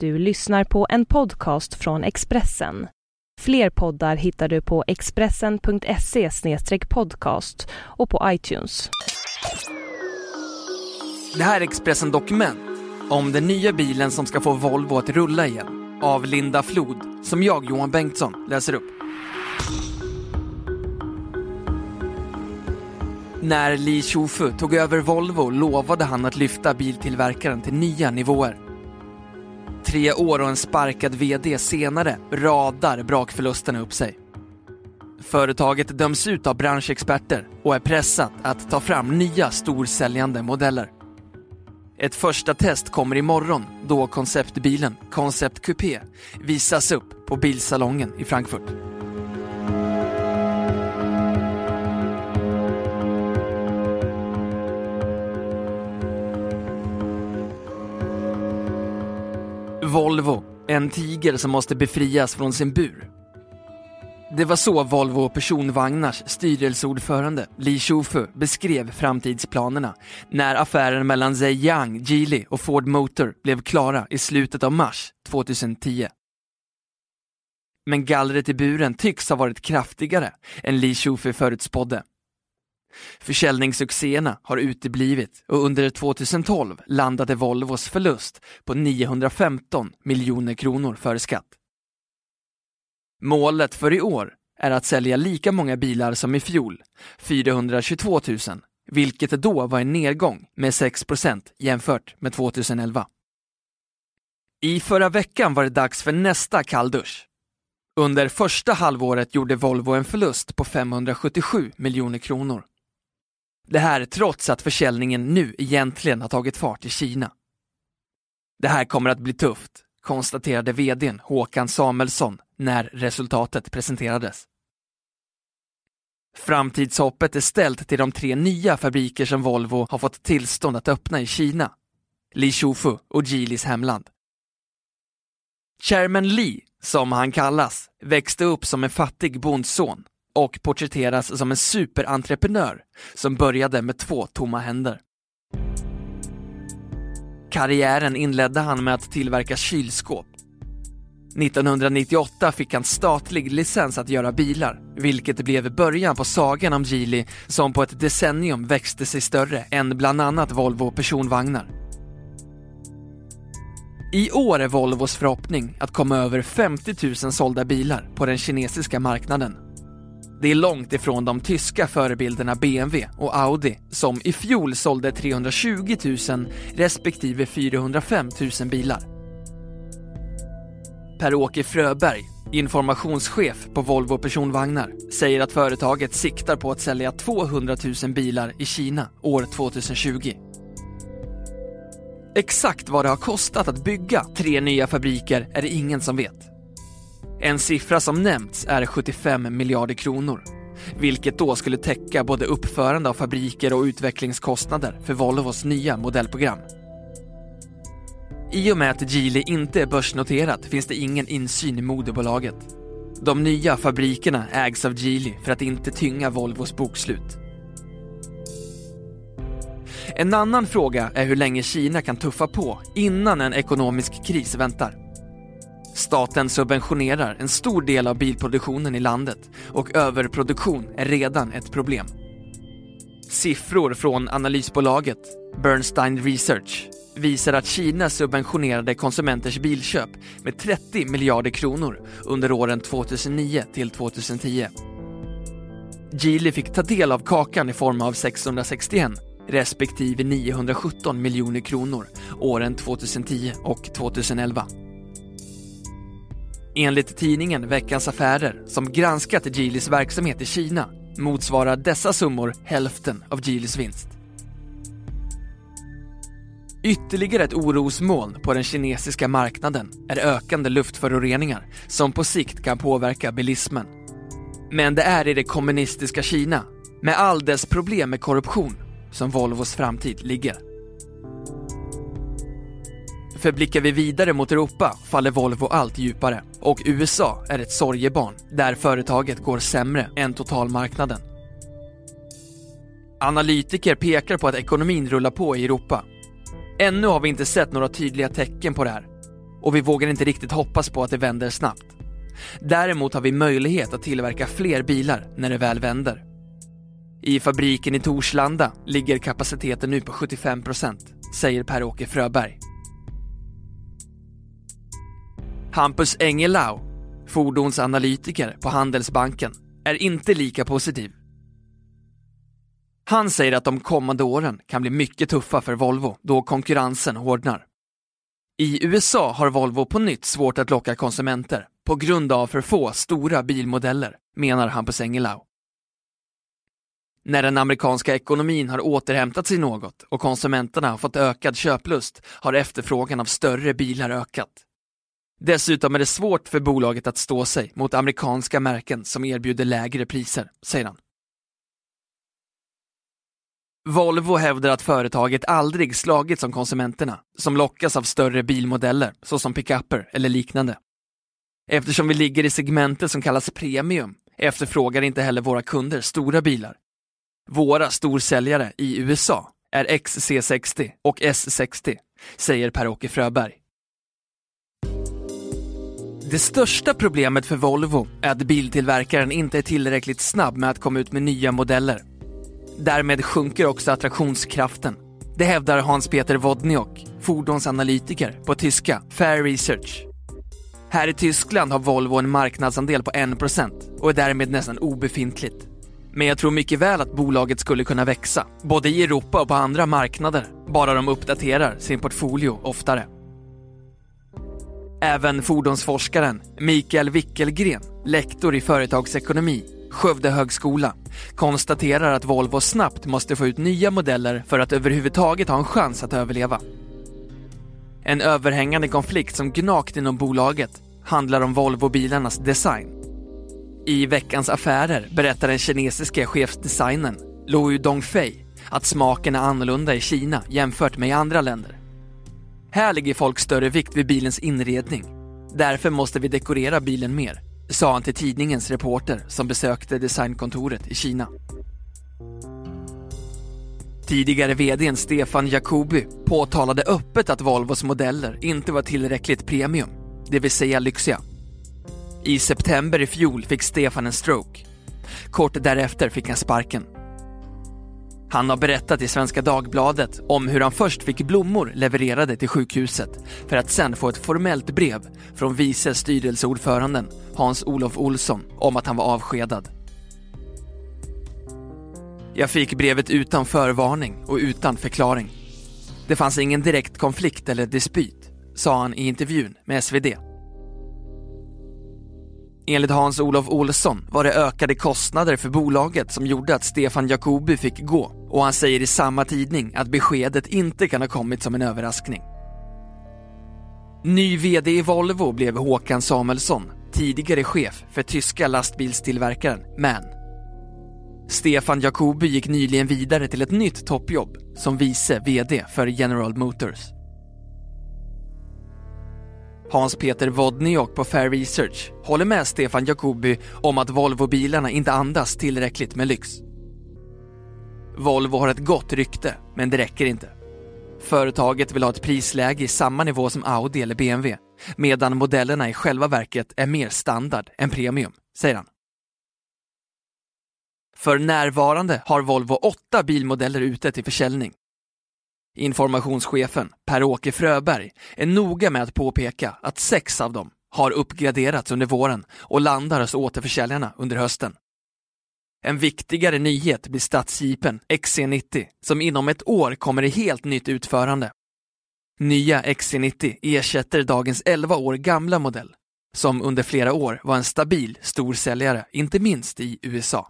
Du lyssnar på en podcast från Expressen. Fler poddar hittar du på expressen.se podcast och på iTunes. Det här är Expressen Dokument om den nya bilen som ska få Volvo att rulla igen av Linda Flod, som jag, Johan Bengtsson, läser upp. När Li Shufu tog över Volvo lovade han att lyfta biltillverkaren till nya nivåer. Tre år och en sparkad VD senare radar brakförlusterna upp sig. Företaget döms ut av branschexperter och är pressat att ta fram nya storsäljande modeller. Ett första test kommer imorgon då konceptbilen Concept Coupé visas upp på bilsalongen i Frankfurt. Volvo, en tiger som måste befrias från sin bur. Det var så Volvo Personvagnars styrelseordförande Li Shufu beskrev framtidsplanerna när affären mellan Zhejiang, Geely och Ford Motor blev klara i slutet av mars 2010. Men gallret i buren tycks ha varit kraftigare än Li Shufu förutspådde. Försäljningssuccéerna har uteblivit och under 2012 landade Volvos förlust på 915 miljoner kronor före skatt. Målet för i år är att sälja lika många bilar som i fjol, 422 000, vilket då var en nedgång med 6% jämfört med 2011. I förra veckan var det dags för nästa kalldusch. Under första halvåret gjorde Volvo en förlust på 577 miljoner kronor. Det här trots att försäljningen nu egentligen har tagit fart i Kina. Det här kommer att bli tufft, konstaterade vdn Håkan Samuelsson när resultatet presenterades. Framtidshoppet är ställt till de tre nya fabriker som Volvo har fått tillstånd att öppna i Kina, Li Shufu och Geelys hemland. Chairman Li, som han kallas, växte upp som en fattig bondson och porträtteras som en superentreprenör som började med två tomma händer. Karriären inledde han med att tillverka kylskåp. 1998 fick han statlig licens att göra bilar, vilket blev början på sagan om Geely som på ett decennium växte sig större än bland annat Volvo personvagnar. I år är Volvos förhoppning att komma över 50 000 sålda bilar på den kinesiska marknaden. Det är långt ifrån de tyska förebilderna BMW och Audi som i fjol sålde 320 000 respektive 405 000 bilar. Per-Åke Fröberg, informationschef på Volvo personvagnar, säger att företaget siktar på att sälja 200 000 bilar i Kina år 2020. Exakt vad det har kostat att bygga tre nya fabriker är det ingen som vet. En siffra som nämnts är 75 miljarder kronor, vilket då skulle täcka både uppförande av fabriker och utvecklingskostnader för Volvos nya modellprogram. I och med att Geely inte är börsnoterat finns det ingen insyn i moderbolaget. De nya fabrikerna ägs av Geely för att inte tynga Volvos bokslut. En annan fråga är hur länge Kina kan tuffa på innan en ekonomisk kris väntar. Staten subventionerar en stor del av bilproduktionen i landet och överproduktion är redan ett problem. Siffror från analysbolaget Bernstein Research visar att Kina subventionerade konsumenters bilköp med 30 miljarder kronor under åren 2009 till 2010. Geely fick ta del av kakan i form av 661 respektive 917 miljoner kronor åren 2010 och 2011. Enligt tidningen Veckans Affärer, som granskat Geelys verksamhet i Kina, motsvarar dessa summor hälften av Geelys vinst. Ytterligare ett orosmoln på den kinesiska marknaden är ökande luftföroreningar som på sikt kan påverka bilismen. Men det är i det kommunistiska Kina, med all dess problem med korruption, som Volvos framtid ligger. För blickar vi vidare mot Europa faller Volvo allt djupare och USA är ett sorgebarn där företaget går sämre än totalmarknaden. Analytiker pekar på att ekonomin rullar på i Europa. Ännu har vi inte sett några tydliga tecken på det här. och vi vågar inte riktigt hoppas på att det vänder snabbt. Däremot har vi möjlighet att tillverka fler bilar när det väl vänder. I fabriken i Torslanda ligger kapaciteten nu på 75% säger Per-Åke Fröberg. Hampus Engelau, fordonsanalytiker på Handelsbanken, är inte lika positiv. Han säger att de kommande åren kan bli mycket tuffa för Volvo då konkurrensen hårdnar. I USA har Volvo på nytt svårt att locka konsumenter på grund av för få stora bilmodeller, menar Hampus Engelau. När den amerikanska ekonomin har återhämtat sig något och konsumenterna har fått ökad köplust har efterfrågan av större bilar ökat. Dessutom är det svårt för bolaget att stå sig mot amerikanska märken som erbjuder lägre priser, säger han. Volvo hävdar att företaget aldrig slagits som konsumenterna, som lockas av större bilmodeller, såsom pickuper eller liknande. Eftersom vi ligger i segmentet som kallas premium efterfrågar inte heller våra kunder stora bilar. Våra storsäljare i USA är XC60 och S60, säger Per-Åke Fröberg. Det största problemet för Volvo är att biltillverkaren inte är tillräckligt snabb med att komma ut med nya modeller. Därmed sjunker också attraktionskraften. Det hävdar Hans-Peter Wodniok, fordonsanalytiker på tyska Fair Research. Här i Tyskland har Volvo en marknadsandel på 1% och är därmed nästan obefintligt. Men jag tror mycket väl att bolaget skulle kunna växa, både i Europa och på andra marknader, bara de uppdaterar sin portfolio oftare. Även fordonsforskaren Mikael Wickelgren, lektor i företagsekonomi, Skövde högskola, konstaterar att Volvo snabbt måste få ut nya modeller för att överhuvudtaget ha en chans att överleva. En överhängande konflikt som gnagt inom bolaget handlar om Volvo-bilarnas design. I Veckans Affärer berättar den kinesiske chefsdesignern Lou Dongfei att smaken är annorlunda i Kina jämfört med i andra länder. Här lägger folk större vikt vid bilens inredning. Därför måste vi dekorera bilen mer, sa han till tidningens reporter som besökte designkontoret i Kina. Tidigare vdn Stefan Jacobi påtalade öppet att Volvos modeller inte var tillräckligt premium, det vill säga lyxiga. I september i fjol fick Stefan en stroke. Kort därefter fick han sparken. Han har berättat i Svenska Dagbladet om hur han först fick blommor levererade till sjukhuset för att sen få ett formellt brev från vice styrelseordföranden Hans-Olof Olsson om att han var avskedad. Jag fick brevet utan förvarning och utan förklaring. Det fanns ingen direkt konflikt eller dispyt, sa han i intervjun med SvD. Enligt Hans-Olof Olsson var det ökade kostnader för bolaget som gjorde att Stefan Jacobi fick gå och han säger i samma tidning att beskedet inte kan ha kommit som en överraskning. Ny VD i Volvo blev Håkan Samuelsson, tidigare chef för tyska lastbilstillverkaren MAN. Stefan Jacobi gick nyligen vidare till ett nytt toppjobb som vice VD för General Motors. Hans-Peter Wodniok på Fair Research håller med Stefan Jacobi om att Volvo-bilarna inte andas tillräckligt med lyx. Volvo har ett gott rykte, men det räcker inte. Företaget vill ha ett prisläge i samma nivå som Audi eller BMW, medan modellerna i själva verket är mer standard än premium, säger han. För närvarande har Volvo åtta bilmodeller ute till försäljning. Informationschefen Per-Åke Fröberg är noga med att påpeka att sex av dem har uppgraderats under våren och landar hos återförsäljarna under hösten. En viktigare nyhet blir stadsjeepen XC90 som inom ett år kommer i helt nytt utförande. Nya XC90 ersätter dagens 11 år gamla modell som under flera år var en stabil storsäljare, inte minst i USA.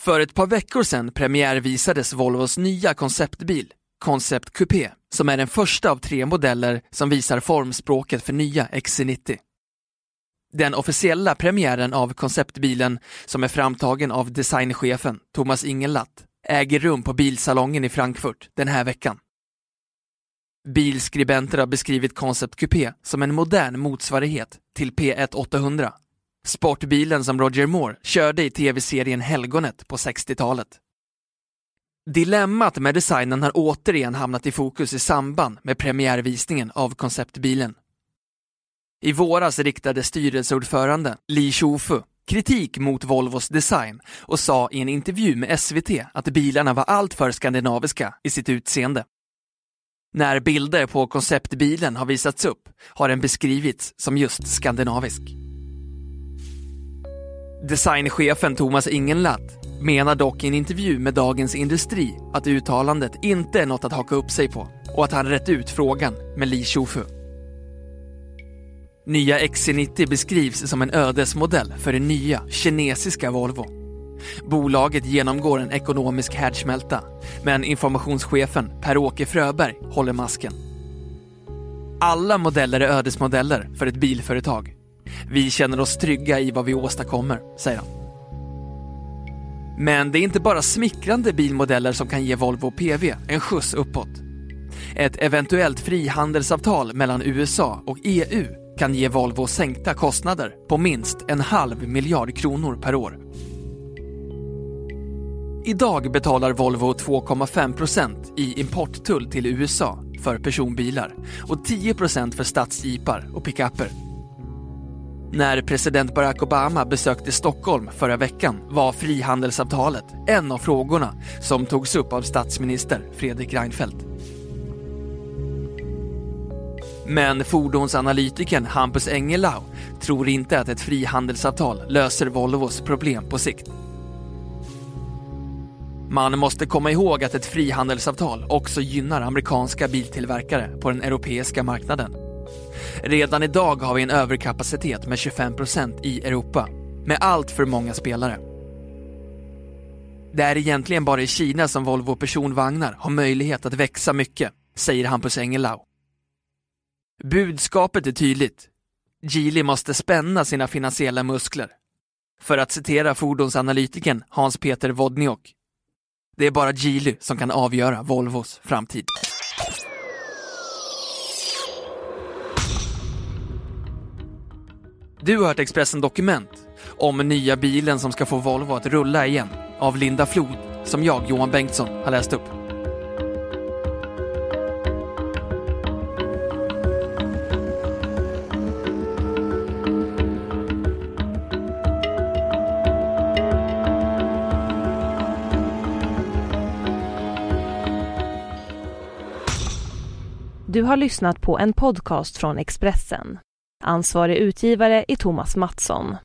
För ett par veckor sedan premiärvisades Volvos nya konceptbil, Concept Coupé, som är den första av tre modeller som visar formspråket för nya XC90. Den officiella premiären av konceptbilen, som är framtagen av designchefen Thomas Ingenlatt, äger rum på bilsalongen i Frankfurt den här veckan. Bilskribenter har beskrivit Concept Coupé som en modern motsvarighet till P1 800 Sportbilen som Roger Moore körde i tv-serien Helgonet på 60-talet. Dilemmat med designen har återigen hamnat i fokus i samband med premiärvisningen av konceptbilen. I våras riktade styrelseordförande Li Shufu kritik mot Volvos design och sa i en intervju med SVT att bilarna var alltför skandinaviska i sitt utseende. När bilder på konceptbilen har visats upp har den beskrivits som just skandinavisk. Designchefen Thomas Ingenlath menar dock i en intervju med Dagens Industri att uttalandet inte är något att haka upp sig på och att han rätt ut frågan med Li Shufu. Nya XC90 beskrivs som en ödesmodell för det nya kinesiska Volvo. Bolaget genomgår en ekonomisk härdsmälta, men informationschefen Per-Åke Fröberg håller masken. Alla modeller är ödesmodeller för ett bilföretag. Vi känner oss trygga i vad vi åstadkommer, säger han. Men det är inte bara smickrande bilmodeller som kan ge Volvo PV en skjuts uppåt. Ett eventuellt frihandelsavtal mellan USA och EU kan ge Volvo sänkta kostnader på minst en halv miljard kronor per år. Idag betalar Volvo 2,5% i importtull till USA för personbilar och 10% för stadsjeepar och pickuper. När president Barack Obama besökte Stockholm förra veckan var frihandelsavtalet en av frågorna som togs upp av statsminister Fredrik Reinfeldt. Men fordonsanalytikern Hampus Engelau tror inte att ett frihandelsavtal löser Volvos problem på sikt. Man måste komma ihåg att ett frihandelsavtal också gynnar amerikanska biltillverkare på den europeiska marknaden. Redan idag har vi en överkapacitet med 25% i Europa, med allt för många spelare. Det är egentligen bara i Kina som Volvo personvagnar har möjlighet att växa mycket, säger Hampus Engelau. Budskapet är tydligt. Geely måste spänna sina finansiella muskler. För att citera fordonsanalytikern Hans-Peter Wodniok. Det är bara Geely som kan avgöra Volvos framtid. Du har hört Expressen Dokument om nya bilen som ska få Volvo att rulla igen av Linda Flod som jag, Johan Bengtsson, har läst upp. Du har lyssnat på en podcast från Expressen. Ansvarig utgivare är Thomas Mattsson.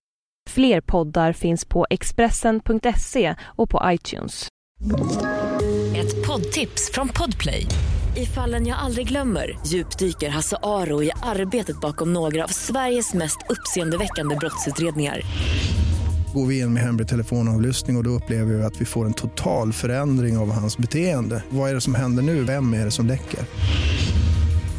Fler poddar finns på Expressen.se och på iTunes. Ett poddtips från Podplay. I fallen jag aldrig glömmer djupdyker Hasse Aro i arbetet bakom några av Sveriges mest uppseendeväckande brottsutredningar. Går vi in med hemlig telefonavlyssning och, och då upplever vi att vi får en total förändring av hans beteende. Vad är det som händer nu? Vem är det som läcker?